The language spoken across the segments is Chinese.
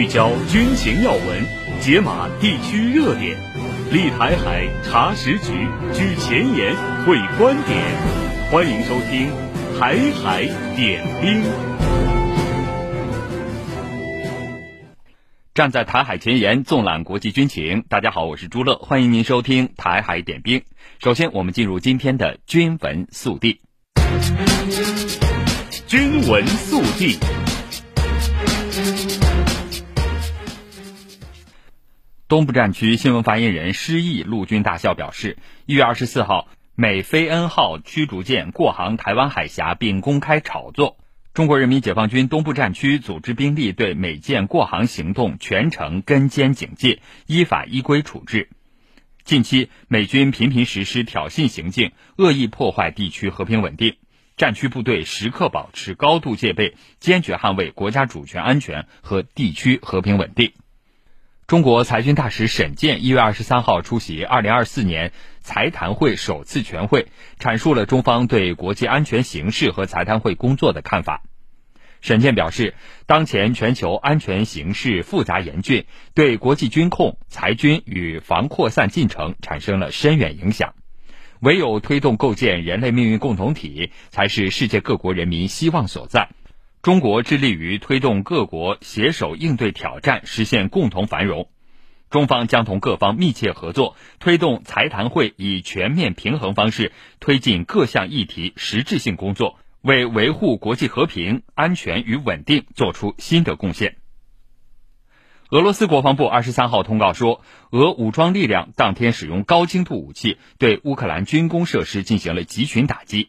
聚焦军情要闻，解码地区热点，立台海查实局，居前沿会观点。欢迎收听《台海点兵》。站在台海前沿，纵览国际军情。大家好，我是朱乐，欢迎您收听《台海点兵》。首先，我们进入今天的军文速递。军文速递。东部战区新闻发言人施毅陆军大校表示，一月二十四号，美菲恩号驱逐舰过航台湾海峡并公开炒作，中国人民解放军东部战区组织兵力对美舰过航行动全程跟监警戒，依法依规处置。近期美军频频实施挑衅行径，恶意破坏地区和平稳定，战区部队时刻保持高度戒备，坚决捍卫国家主权安全和地区和平稳定。中国裁军大使沈健一月二十三号出席二零二四年裁谈会首次全会，阐述了中方对国际安全形势和裁谈会工作的看法。沈健表示，当前全球安全形势复杂严峻，对国际军控、裁军与防扩散进程产生了深远影响。唯有推动构建人类命运共同体，才是世界各国人民希望所在。中国致力于推动各国携手应对挑战，实现共同繁荣。中方将同各方密切合作，推动财谈会以全面平衡方式推进各项议题实质性工作，为维护国际和平、安全与稳定作出新的贡献。俄罗斯国防部二十三号通告说，俄武装力量当天使用高精度武器对乌克兰军工设施进行了集群打击。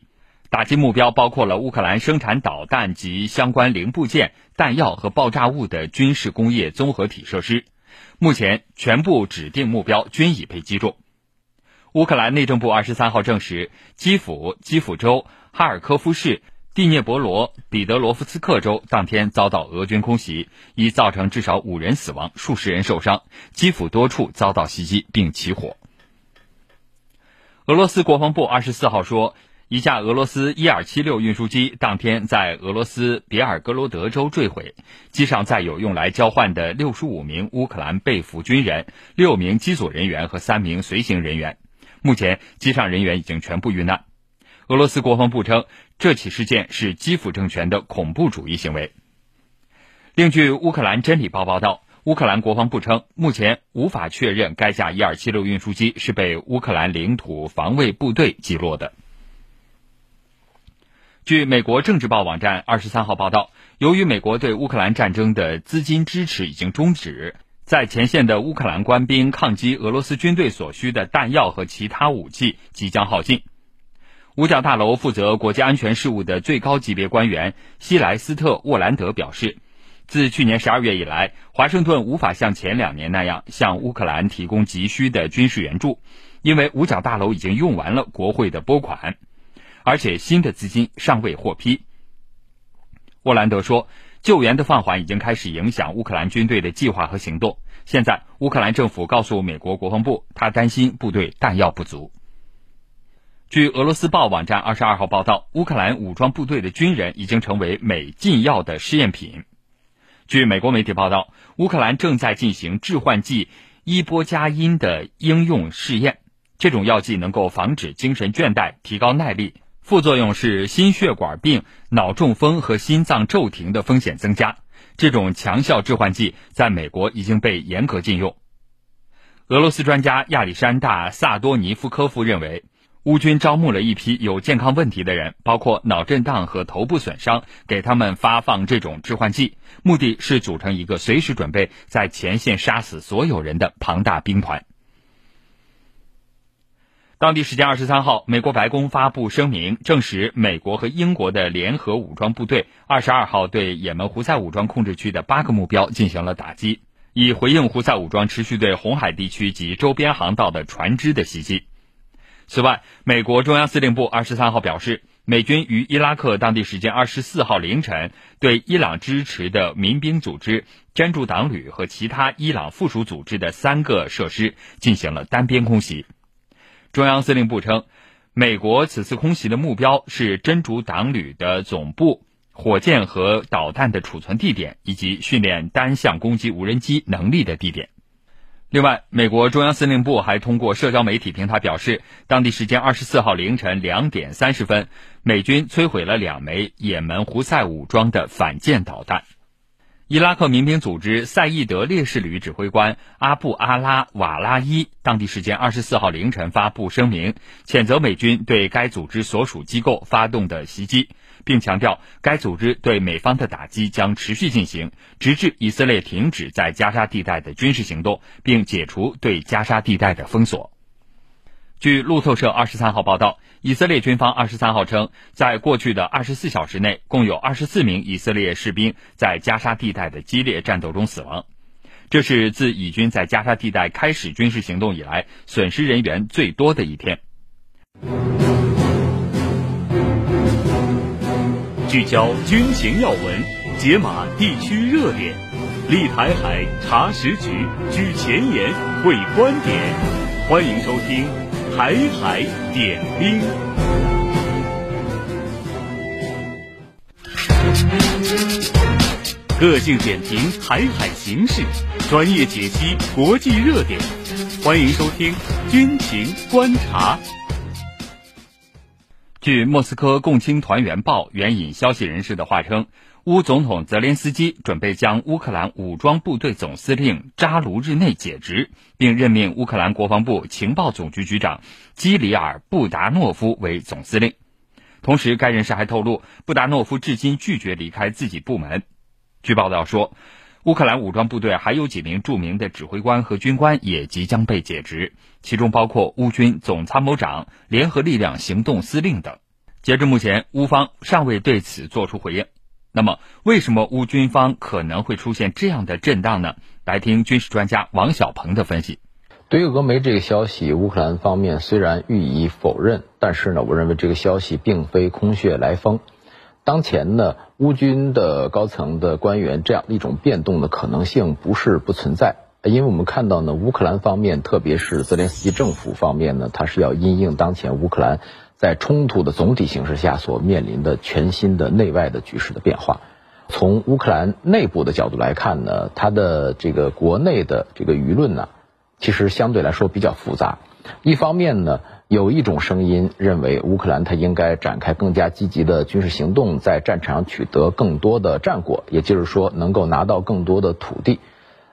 打击目标包括了乌克兰生产导弹及相关零部件、弹药和爆炸物的军事工业综合体设施。目前，全部指定目标均已被击中。乌克兰内政部二十三号证实，基辅、基辅州、哈尔科夫市、第聂伯罗、彼得罗夫斯克州当天遭到俄军空袭，已造成至少五人死亡、数十人受伤。基辅多处遭到袭击并起火。俄罗斯国防部二十四号说。一架俄罗斯伊尔七六运输机当天在俄罗斯别尔哥罗德州坠毁，机上载有用来交换的六十五名乌克兰被俘军人、六名机组人员和三名随行人员。目前，机上人员已经全部遇难。俄罗斯国防部称，这起事件是基辅政权的恐怖主义行为。另据乌克兰真理报报道，乌克兰国防部称，目前无法确认该架伊尔七六运输机是被乌克兰领土防卫部队击落的。据美国政治报网站二十三号报道，由于美国对乌克兰战争的资金支持已经终止，在前线的乌克兰官兵抗击俄罗斯军队所需的弹药和其他武器即将耗尽。五角大楼负责国家安全事务的最高级别官员希莱斯特·沃兰德表示，自去年十二月以来，华盛顿无法像前两年那样向乌克兰提供急需的军事援助，因为五角大楼已经用完了国会的拨款。而且新的资金尚未获批。沃兰德说，救援的放缓已经开始影响乌克兰军队的计划和行动。现在，乌克兰政府告诉美国国防部，他担心部队弹药不足。据俄罗斯报网站二十二号报道，乌克兰武装部队的军人已经成为美禁药的试验品。据美国媒体报道，乌克兰正在进行致幻剂伊波加因的应用试验，这种药剂能够防止精神倦怠，提高耐力。副作用是心血管病、脑中风和心脏骤停的风险增加。这种强效致幻剂在美国已经被严格禁用。俄罗斯专家亚历山大·萨多尼夫科夫认为，乌军招募了一批有健康问题的人，包括脑震荡和头部损伤，给他们发放这种致幻剂，目的是组成一个随时准备在前线杀死所有人的庞大兵团。当地时间二十三号，美国白宫发布声明，证实美国和英国的联合武装部队二十二号对也门胡塞武装控制区的八个目标进行了打击，以回应胡塞武装持续对红海地区及周边航道的船只的袭击。此外，美国中央司令部二十三号表示，美军于伊拉克当地时间二十四号凌晨对伊朗支持的民兵组织真主党旅和其他伊朗附属组织的三个设施进行了单边空袭。中央司令部称，美国此次空袭的目标是真主党旅的总部、火箭和导弹的储存地点，以及训练单向攻击无人机能力的地点。另外，美国中央司令部还通过社交媒体平台表示，当地时间二十四号凌晨两点三十分，美军摧毁了两枚也门胡塞武装的反舰导弹。伊拉克民兵组织赛义德烈士旅指挥官阿布阿拉瓦拉伊当地时间二十四号凌晨发布声明，谴责美军对该组织所属机构发动的袭击，并强调该组织对美方的打击将持续进行，直至以色列停止在加沙地带的军事行动，并解除对加沙地带的封锁。据路透社二十三号报道，以色列军方二十三号称，在过去的二十四小时内，共有二十四名以色列士兵在加沙地带的激烈战斗中死亡。这是自以军在加沙地带开始军事行动以来，损失人员最多的一天。聚焦军情要闻，解码地区热点，立台海查实局，居前沿会观点，欢迎收听。台海点兵，个性点评台海形势，专业解析国际热点，欢迎收听军情观察。据莫斯科共青团员报援引消息人士的话称。乌总统泽连斯基准备将乌克兰武装部队总司令扎卢日内解职，并任命乌克兰国防部情报总局局长基里尔·布达诺夫为总司令。同时，该人士还透露，布达诺夫至今拒绝离开自己部门。据报道说，乌克兰武装部队还有几名著名的指挥官和军官也即将被解职，其中包括乌军总参谋长、联合力量行动司令等。截至目前，乌方尚未对此作出回应。那么，为什么乌军方可能会出现这样的震荡呢？来听军事专家王小鹏的分析。对于俄媒这个消息，乌克兰方面虽然予以否认，但是呢，我认为这个消息并非空穴来风。当前呢，乌军的高层的官员这样的一种变动的可能性不是不存在，因为我们看到呢，乌克兰方面，特别是泽连斯基政府方面呢，它是要因应当前乌克兰。在冲突的总体形势下，所面临的全新的内外的局势的变化，从乌克兰内部的角度来看呢，它的这个国内的这个舆论呢，其实相对来说比较复杂。一方面呢，有一种声音认为乌克兰它应该展开更加积极的军事行动，在战场上取得更多的战果，也就是说能够拿到更多的土地。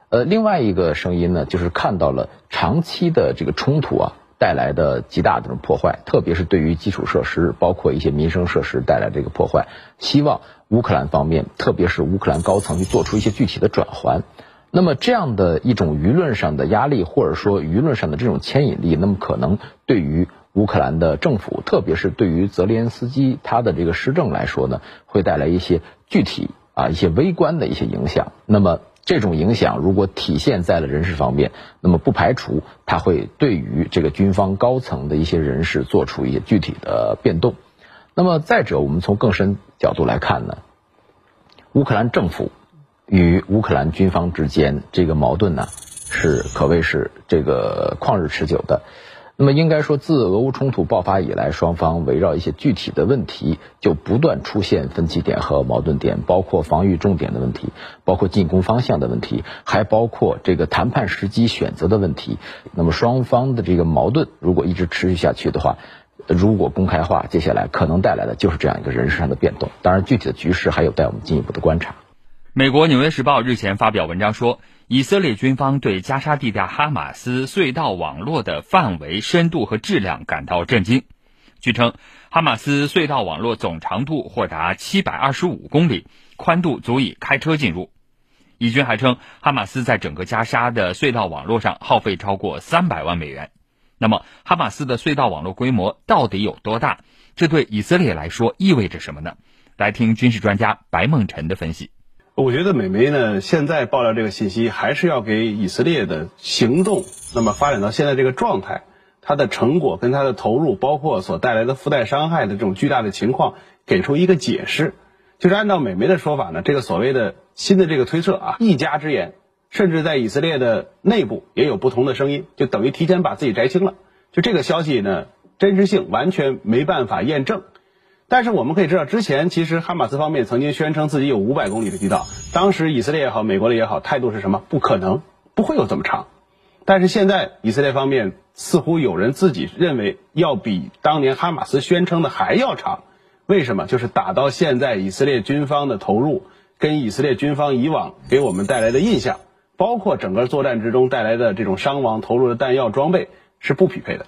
呃，另外一个声音呢，就是看到了长期的这个冲突啊。带来的极大的这种破坏，特别是对于基础设施，包括一些民生设施带来这个破坏。希望乌克兰方面，特别是乌克兰高层去做出一些具体的转换。那么这样的一种舆论上的压力，或者说舆论上的这种牵引力，那么可能对于乌克兰的政府，特别是对于泽连斯基他的这个施政来说呢，会带来一些具体啊一些微观的一些影响。那么。这种影响如果体现在了人事方面，那么不排除他会对于这个军方高层的一些人事做出一些具体的变动。那么再者，我们从更深角度来看呢，乌克兰政府与乌克兰军方之间这个矛盾呢，是可谓是这个旷日持久的。那么应该说，自俄乌冲突爆发以来，双方围绕一些具体的问题就不断出现分歧点和矛盾点，包括防御重点的问题，包括进攻方向的问题，还包括这个谈判时机选择的问题。那么双方的这个矛盾如果一直持续下去的话，如果公开化，接下来可能带来的就是这样一个人事上的变动。当然，具体的局势还有待我们进一步的观察。美国《纽约时报》日前发表文章说，以色列军方对加沙地带哈马斯隧道网络的范围、深度和质量感到震惊。据称，哈马斯隧道网络总长度或达七百二十五公里，宽度足以开车进入。以军还称，哈马斯在整个加沙的隧道网络上耗费超过三百万美元。那么，哈马斯的隧道网络规模到底有多大？这对以色列来说意味着什么呢？来听军事专家白梦辰的分析。我觉得美媒呢，现在爆料这个信息，还是要给以色列的行动，那么发展到现在这个状态，它的成果跟它的投入，包括所带来的附带伤害的这种巨大的情况，给出一个解释。就是按照美媒的说法呢，这个所谓的新的这个推测啊，一家之言，甚至在以色列的内部也有不同的声音，就等于提前把自己摘清了。就这个消息呢，真实性完全没办法验证。但是我们可以知道，之前其实哈马斯方面曾经宣称自己有五百公里的地道，当时以色列也好，美国的也好，态度是什么？不可能，不会有这么长。但是现在以色列方面似乎有人自己认为要比当年哈马斯宣称的还要长。为什么？就是打到现在，以色列军方的投入跟以色列军方以往给我们带来的印象，包括整个作战之中带来的这种伤亡、投入的弹药装备是不匹配的。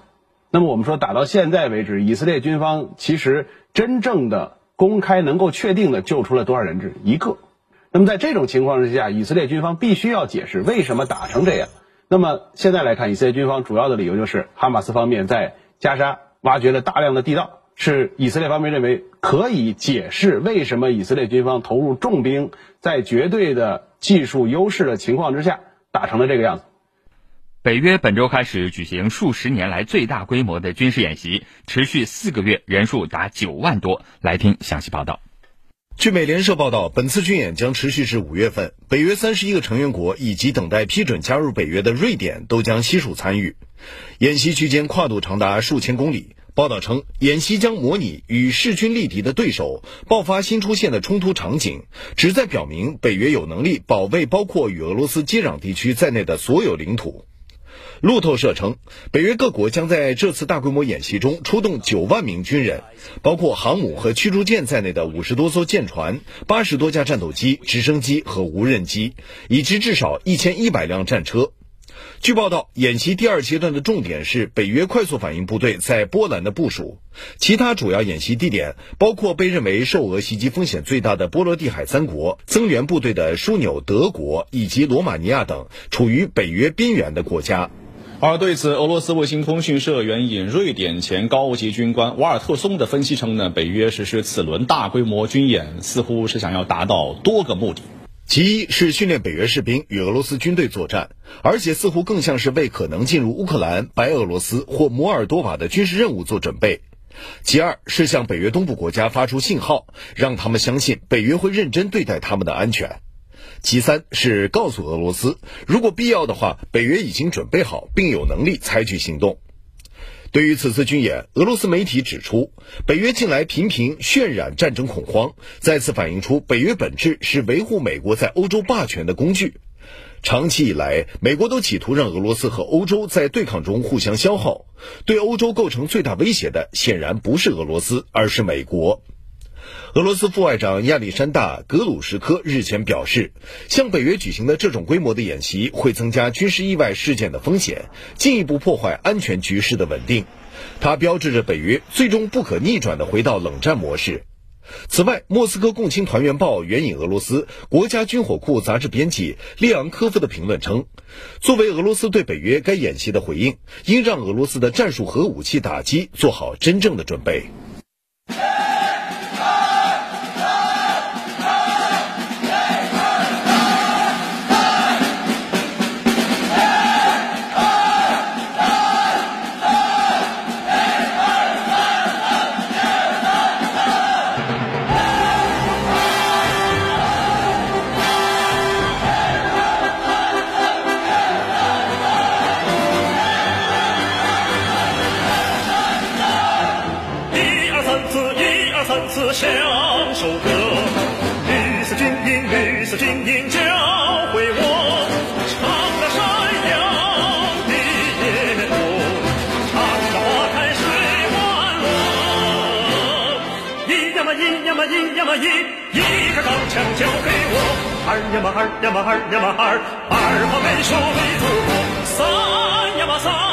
那么我们说，打到现在为止，以色列军方其实真正的公开能够确定的救出了多少人质？一个。那么在这种情况之下，以色列军方必须要解释为什么打成这样。那么现在来看，以色列军方主要的理由就是哈马斯方面在加沙挖掘了大量的地道，是以色列方面认为可以解释为什么以色列军方投入重兵，在绝对的技术优势的情况之下打成了这个样子。北约本周开始举行数十年来最大规模的军事演习，持续四个月，人数达九万多。来听详细报道。据美联社报道，本次军演将持续至五月份。北约三十一个成员国以及等待批准加入北约的瑞典都将悉数参与。演习区间跨度长达数千公里。报道称，演习将模拟与势均力敌的对手爆发新出现的冲突场景，旨在表明北约有能力保卫包括与俄罗斯接壤地区在内的所有领土。路透社称，北约各国将在这次大规模演习中出动九万名军人，包括航母和驱逐舰在内的五十多艘舰船、八十多架战斗机、直升机和无人机，以及至少一千一百辆战车。据报道，演习第二阶段的重点是北约快速反应部队在波兰的部署，其他主要演习地点包括被认为受俄袭击风险最大的波罗的海三国、增援部队的枢纽德国以及罗马尼亚等处于北约边缘的国家。而对此，俄罗斯卫星通讯社援引瑞典前高级军官瓦尔特松的分析称呢，北约实施此轮大规模军演，似乎是想要达到多个目的。其一是训练北约士兵与俄罗斯军队作战，而且似乎更像是为可能进入乌克兰、白俄罗斯或摩尔多瓦的军事任务做准备。其二是向北约东部国家发出信号，让他们相信北约会认真对待他们的安全。其三是告诉俄罗斯，如果必要的话，北约已经准备好并有能力采取行动。对于此次军演，俄罗斯媒体指出，北约近来频频渲染战争恐慌，再次反映出北约本质是维护美国在欧洲霸权的工具。长期以来，美国都企图让俄罗斯和欧洲在对抗中互相消耗，对欧洲构成最大威胁的显然不是俄罗斯，而是美国。俄罗斯副外长亚历山大·格鲁什科日前表示，向北约举行的这种规模的演习会增加军事意外事件的风险，进一步破坏安全局势的稳定。它标志着北约最终不可逆转地回到冷战模式。此外，莫斯科共青团员报援引俄罗斯国家军火库杂志编辑列昂科夫的评论称，作为俄罗斯对北约该演习的回应，应让俄罗斯的战术核武器打击做好真正的准备。三次唱首歌，绿色军营绿色军营教会我，唱那山摇地也动，唱那花开水欢乐。一呀嘛一呀嘛一呀嘛一，一个钢枪交给我。二呀嘛二呀嘛二呀嘛二，二话没说为祖国。三呀嘛三。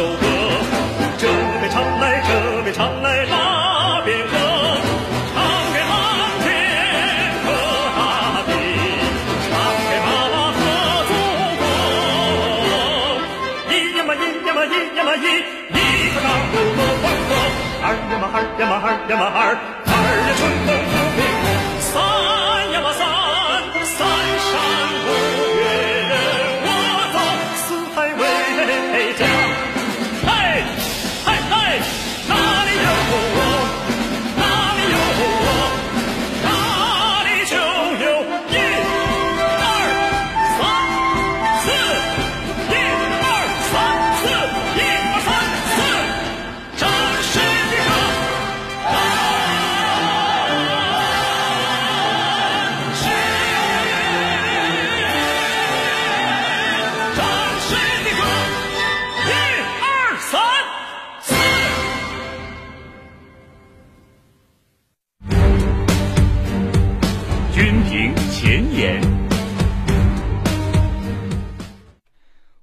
首歌，这边唱来这边唱来那边和，唱给蓝天和大地，唱给妈妈和祖国。一呀嘛一呀一呀，一个大中国，欢乐。二呀嘛二呀嘛二呀嘛二。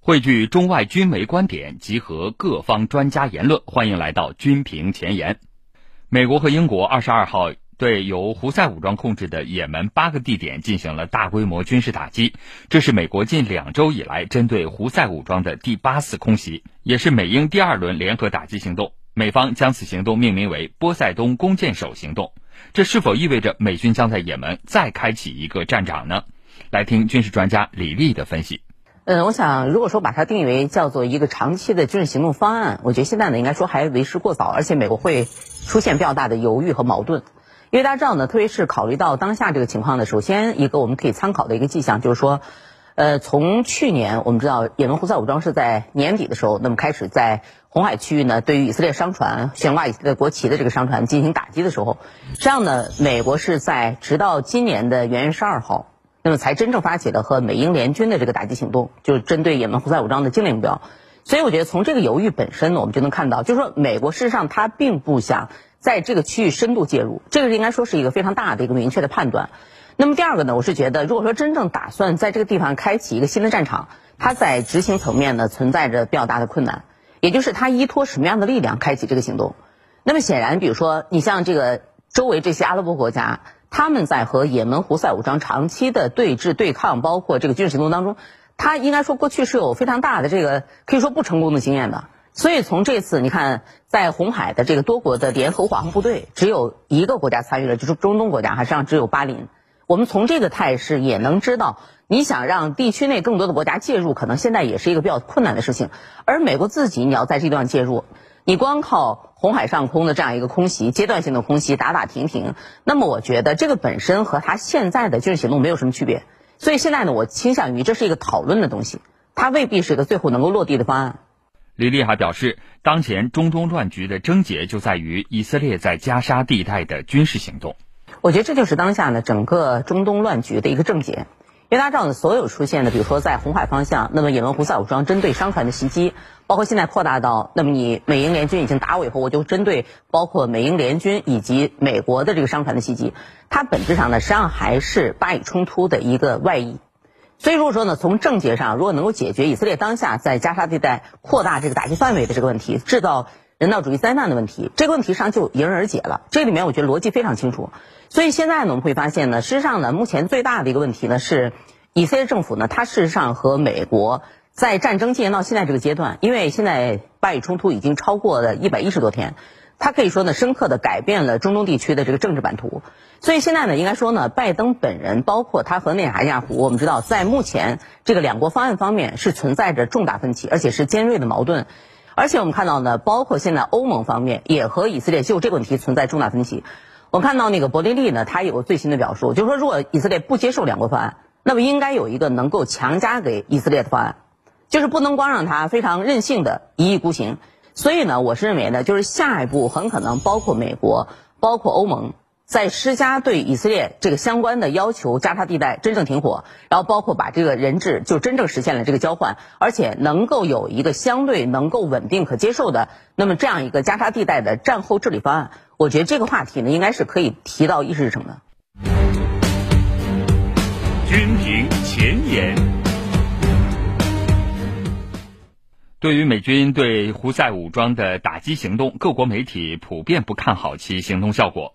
汇聚中外军媒观点，集合各方专家言论，欢迎来到军评前沿。美国和英国二十二号对由胡塞武装控制的也门八个地点进行了大规模军事打击，这是美国近两周以来针对胡塞武装的第八次空袭，也是美英第二轮联合打击行动。美方将此行动命名为“波塞冬弓箭手行动”，这是否意味着美军将在也门再开启一个战场呢？来听军事专家李丽的分析。嗯，我想，如果说把它定义为叫做一个长期的军事行动方案，我觉得现在呢，应该说还为时过早，而且美国会出现比较大的犹豫和矛盾。因为大家知道呢，特别是考虑到当下这个情况呢，首先一个我们可以参考的一个迹象就是说，呃，从去年我们知道也门胡塞武装是在年底的时候，那么开始在红海区域呢，对于以色列商船悬挂以色列国旗的这个商船进行打击的时候，这样呢，美国是在直到今年的元月十二号。那么才真正发起了和美英联军的这个打击行动，就是针对也门胡塞武装的精确目标。所以我觉得从这个犹豫本身呢，我们就能看到，就是说美国事实上它并不想在这个区域深度介入，这个应该说是一个非常大的一个明确的判断。那么第二个呢，我是觉得如果说真正打算在这个地方开启一个新的战场，它在执行层面呢存在着比较大的困难，也就是它依托什么样的力量开启这个行动。那么显然，比如说你像这个周围这些阿拉伯国家。他们在和也门胡塞武装长期的对峙对抗，包括这个军事行动当中，他应该说过去是有非常大的这个可以说不成功的经验的。所以从这次你看，在红海的这个多国的联合护航部队，只有一个国家参与了，就是中东国家，还实际上只有巴林。我们从这个态势也能知道，你想让地区内更多的国家介入，可能现在也是一个比较困难的事情。而美国自己，你要在这段介入。你光靠红海上空的这样一个空袭，阶段性的空袭，打打停停，那么我觉得这个本身和他现在的军事行动没有什么区别。所以现在呢，我倾向于这是一个讨论的东西，它未必是一个最后能够落地的方案。李丽还表示，当前中东乱局的症结就在于以色列在加沙地带的军事行动。我觉得这就是当下呢整个中东乱局的一个症结。因为大家知道呢，所有出现的，比如说在红海方向，那么也门胡塞武装针对商船的袭击，包括现在扩大到，那么你美英联军已经打我以后，我就针对包括美英联军以及美国的这个商船的袭击，它本质上呢，实际上还是巴以冲突的一个外溢。所以如果说呢，从症结上，如果能够解决以色列当下在加沙地带扩大这个打击范围的这个问题，制造人道主义灾难的问题，这个问题上就迎刃而解了。这里面我觉得逻辑非常清楚。所以现在呢，我们会发现呢，事实上呢，目前最大的一个问题呢是，以色列政府呢，它事实上和美国在战争进行到现在这个阶段，因为现在巴以冲突已经超过了一百一十多天，它可以说呢，深刻的改变了中东地区的这个政治版图。所以现在呢，应该说呢，拜登本人，包括他和内塔尼亚胡，我们知道，在目前这个两国方案方面是存在着重大分歧，而且是尖锐的矛盾。而且我们看到呢，包括现在欧盟方面也和以色列就这个问题存在重大分歧。我看到那个伯利利呢，他有个最新的表述，就是说，如果以色列不接受两国方案，那么应该有一个能够强加给以色列的方案，就是不能光让他非常任性的一意孤行。所以呢，我是认为呢，就是下一步很可能包括美国、包括欧盟，在施加对以色列这个相关的要求，加沙地带真正停火，然后包括把这个人质就真正实现了这个交换，而且能够有一个相对能够稳定可接受的，那么这样一个加沙地带的战后治理方案。我觉得这个话题呢，应该是可以提到议事日程的。军评前沿。对于美军对胡塞武装的打击行动，各国媒体普遍不看好其行动效果。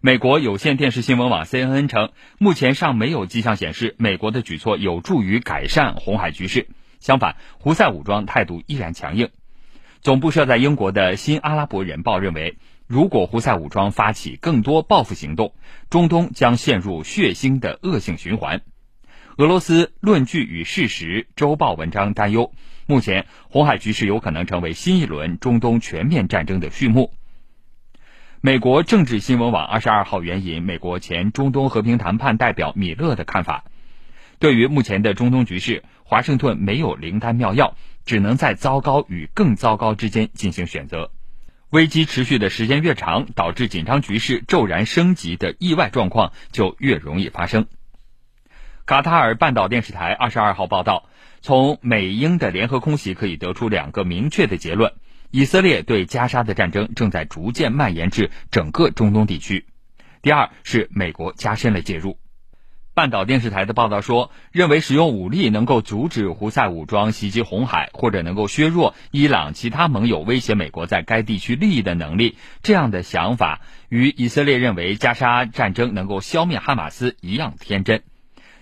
美国有线电视新闻网 CNN 称，目前尚没有迹象显示美国的举措有助于改善红海局势。相反，胡塞武装态度依然强硬。总部设在英国的新阿拉伯人报认为，如果胡塞武装发起更多报复行动，中东将陷入血腥的恶性循环。俄罗斯《论据与事实》周报文章担忧，目前红海局势有可能成为新一轮中东全面战争的序幕。美国政治新闻网二十二号援引美国前中东和平谈判代表米勒的看法，对于目前的中东局势，华盛顿没有灵丹妙药，只能在糟糕与更糟糕之间进行选择。危机持续的时间越长，导致紧张局势骤然升级的意外状况就越容易发生。卡塔尔半岛电视台二十二号报道，从美英的联合空袭可以得出两个明确的结论：以色列对加沙的战争正在逐渐蔓延至整个中东地区。第二是美国加深了介入。半岛电视台的报道说，认为使用武力能够阻止胡塞武装袭击红海，或者能够削弱伊朗其他盟友威胁美国在该地区利益的能力，这样的想法与以色列认为加沙战争能够消灭哈马斯一样天真。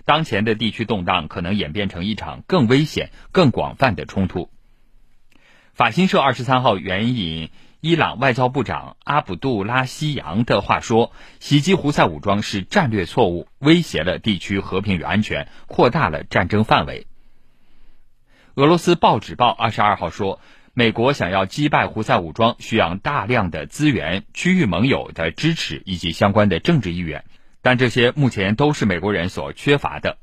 当前的地区动荡可能演变成一场更危险、更广泛的冲突。法新社二十三号援引伊朗外交部长阿卜杜拉希扬的话说：“袭击胡塞武装是战略错误，威胁了地区和平与安全，扩大了战争范围。”俄罗斯报纸报二十二号说：“美国想要击败胡塞武装，需要大量的资源、区域盟友的支持以及相关的政治意愿。”但这些目前都是美国人所缺乏的。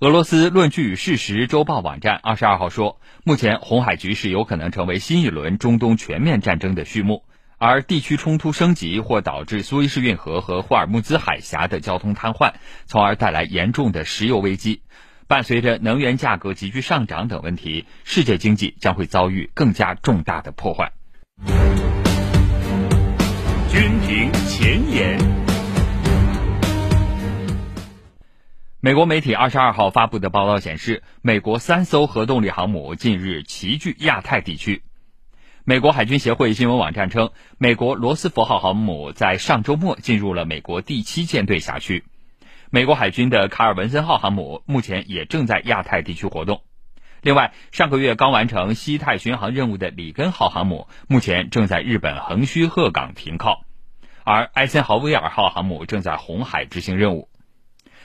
俄罗斯《论据与事实》周报网站二十二号说，目前红海局势有可能成为新一轮中东全面战争的序幕，而地区冲突升级或导致苏伊士运河和霍尔木兹海峡的交通瘫痪，从而带来严重的石油危机。伴随着能源价格急剧上涨等问题，世界经济将会遭遇更加重大的破坏。军评前沿。美国媒体二十二号发布的报道显示，美国三艘核动力航母近日齐聚亚太地区。美国海军协会新闻网站称，美国罗斯福号航母在上周末进入了美国第七舰队辖区。美国海军的卡尔文森号航母目前也正在亚太地区活动。另外，上个月刚完成西太巡航任务的里根号航母目前正在日本横须贺港停靠，而艾森豪威尔号航母正在红海执行任务。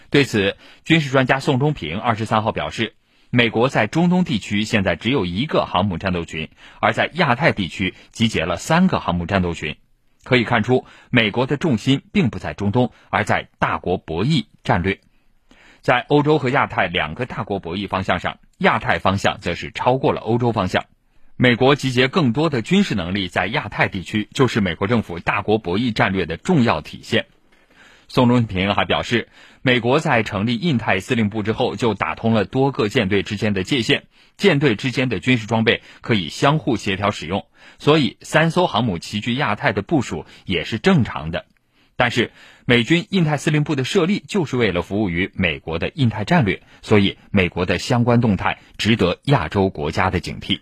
对此，军事专家宋忠平二十三号表示，美国在中东地区现在只有一个航母战斗群，而在亚太地区集结了三个航母战斗群。可以看出，美国的重心并不在中东，而在大国博弈战略。在欧洲和亚太两个大国博弈方向上，亚太方向则是超过了欧洲方向。美国集结更多的军事能力在亚太地区，就是美国政府大国博弈战略的重要体现。宋忠平还表示，美国在成立印太司令部之后，就打通了多个舰队之间的界限，舰队之间的军事装备可以相互协调使用，所以三艘航母齐聚亚太的部署也是正常的。但是，美军印太司令部的设立就是为了服务于美国的印太战略，所以美国的相关动态值得亚洲国家的警惕。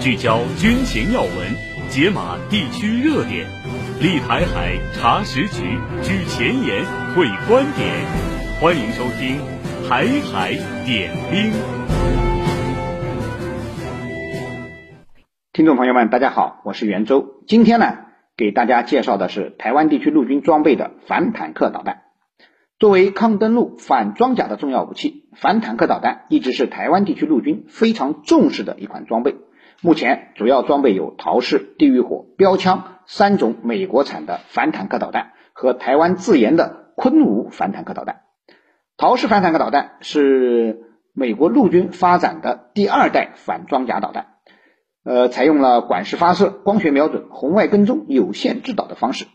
聚焦军情要闻。解码地区热点，立台海查实局居前沿会观点，欢迎收听《台海点兵》。听众朋友们，大家好，我是袁周。今天呢，给大家介绍的是台湾地区陆军装备的反坦克导弹。作为抗登陆、反装甲的重要武器，反坦克导弹一直是台湾地区陆军非常重视的一款装备。目前主要装备有陶式、地狱火、标枪三种美国产的反坦克导弹和台湾自研的昆吾反坦克导弹。陶式反坦克导弹是美国陆军发展的第二代反装甲导弹，呃，采用了管式发射、光学瞄准、红外跟踪、有线制导的方式，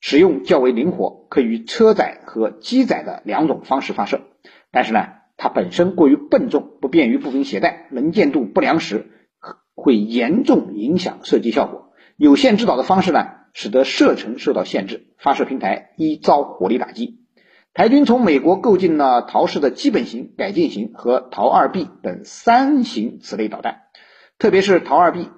使用较为灵活，可以车载和机载的两种方式发射。但是呢，它本身过于笨重，不便于步兵携带，能见度不良时，会严重影响射击效果。有线制导的方式呢，使得射程受到限制，发射平台易遭火力打击。台军从美国购进了陶式的基本型、改进型和陶二 B 等三型此类导弹，特别是陶二 B，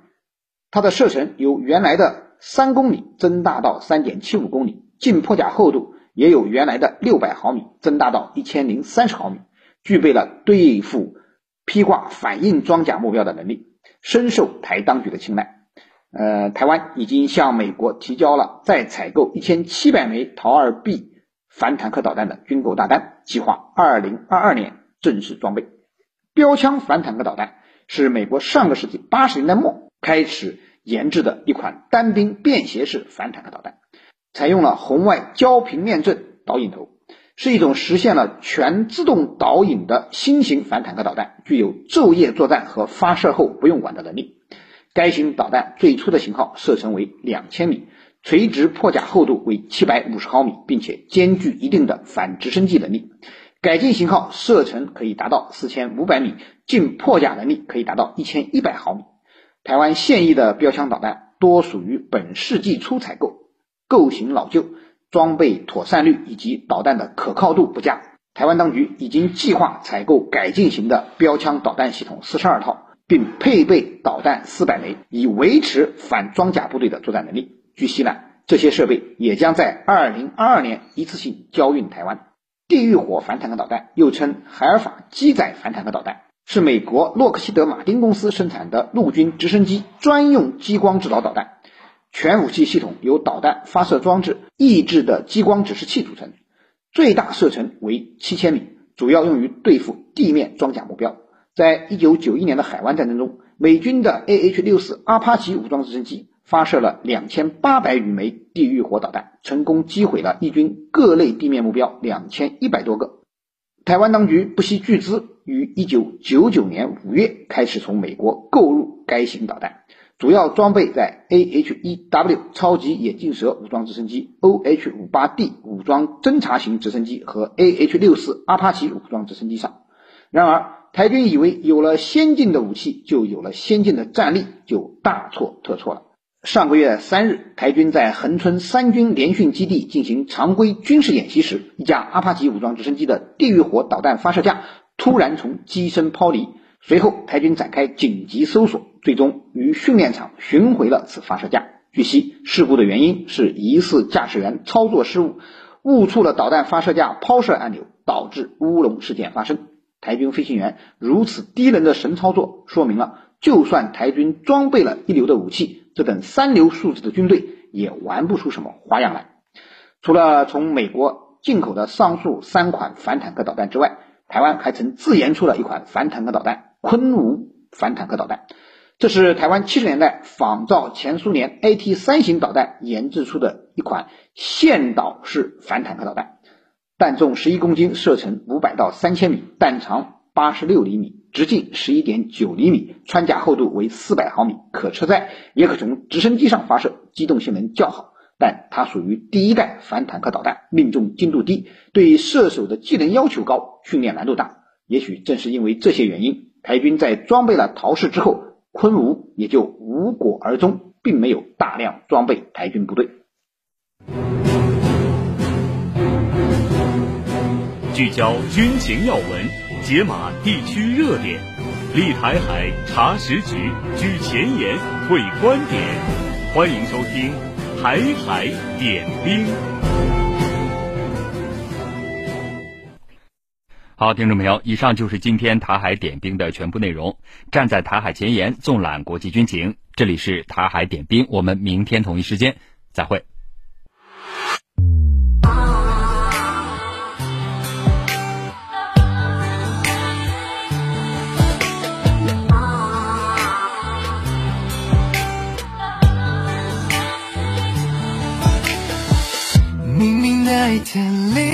它的射程由原来的三公里增大到三点七五公里，近破甲厚度也有原来的六百毫米增大到一千零三十毫米，具备了对付披挂反应装甲目标的能力。深受台当局的青睐。呃，台湾已经向美国提交了再采购一千七百枚桃二 B 反坦克导弹的军购大单，计划二零二二年正式装备。标枪反坦克导弹是美国上个世纪八十年代末开始研制的一款单兵便携式反坦克导弹，采用了红外焦平面阵导引头，是一种实现了全自动导引的新型反坦克导弹，具有昼夜作战和发射后不用管的能力。该型导弹最初的型号射程为两千米，垂直破甲厚度为七百五十毫米，并且兼具一定的反直升机能力。改进型号射程可以达到四千五百米，净破甲能力可以达到一千一百毫米。台湾现役的标枪导弹多属于本世纪初采购，构型老旧，装备妥善率以及导弹的可靠度不佳。台湾当局已经计划采购改进型的标枪导弹系统四十二套。并配备导弹四百枚，以维持反装甲部队的作战能力。据悉呢，这些设备也将在二零二二年一次性交运台湾。地狱火反坦克导弹又称海尔法机载反坦克导弹，是美国洛克希德马丁公司生产的陆军直升机专用激光制导导弹。全武器系统由导弹发射装置、抑制的激光指示器组成，最大射程为七千米，主要用于对付地面装甲目标。在一九九一年的海湾战争中，美军的 AH 六四阿帕奇武装直升机发射了两千八百余枚地狱火导弹，成功击毁了义军各类地面目标两千一百多个。台湾当局不惜巨资，于一九九九年五月开始从美国购入该型导弹，主要装备在 AH 一 W 超级眼镜蛇武装直升机、OH 五八 D 武装侦察型直升机和 AH 六四阿帕奇武装直升机上。然而，台军以为有了先进的武器，就有了先进的战力，就大错特错了。上个月三日，台军在恒春三军联训基地进行常规军事演习时，一架阿帕奇武装直升机的地狱火导弹发射架突然从机身抛离，随后台军展开紧急搜索，最终于训练场寻回了此发射架。据悉，事故的原因是疑似驾驶员操作失误，误触了导弹发射架抛射按钮，导致乌龙事件发生。台军飞行员如此低能的神操作，说明了就算台军装备了一流的武器，这等三流素质的军队也玩不出什么花样来。除了从美国进口的上述三款反坦克导弹之外，台湾还曾自研出了一款反坦克导弹——昆吾反坦克导弹。这是台湾七十年代仿照前苏联 AT 三型导弹研制出的一款线导式反坦克导弹。弹重十一公斤，射程五百到三千米，弹长八十六厘米，直径十一点九厘米，穿甲厚度为四百毫米，可车载，也可从直升机上发射，机动性能较好。但它属于第一代反坦克导弹，命中精度低，对射手的技能要求高，训练难度大。也许正是因为这些原因，台军在装备了陶氏之后，昆吾也就无果而终，并没有大量装备台军部队。聚焦军情要闻，解码地区热点，立台海查实局，举前沿会观点。欢迎收听《台海点兵》。好，听众朋友，以上就是今天《台海点兵》的全部内容。站在台海前沿，纵览国际军情，这里是《台海点兵》，我们明天同一时间再会。明明那一天里。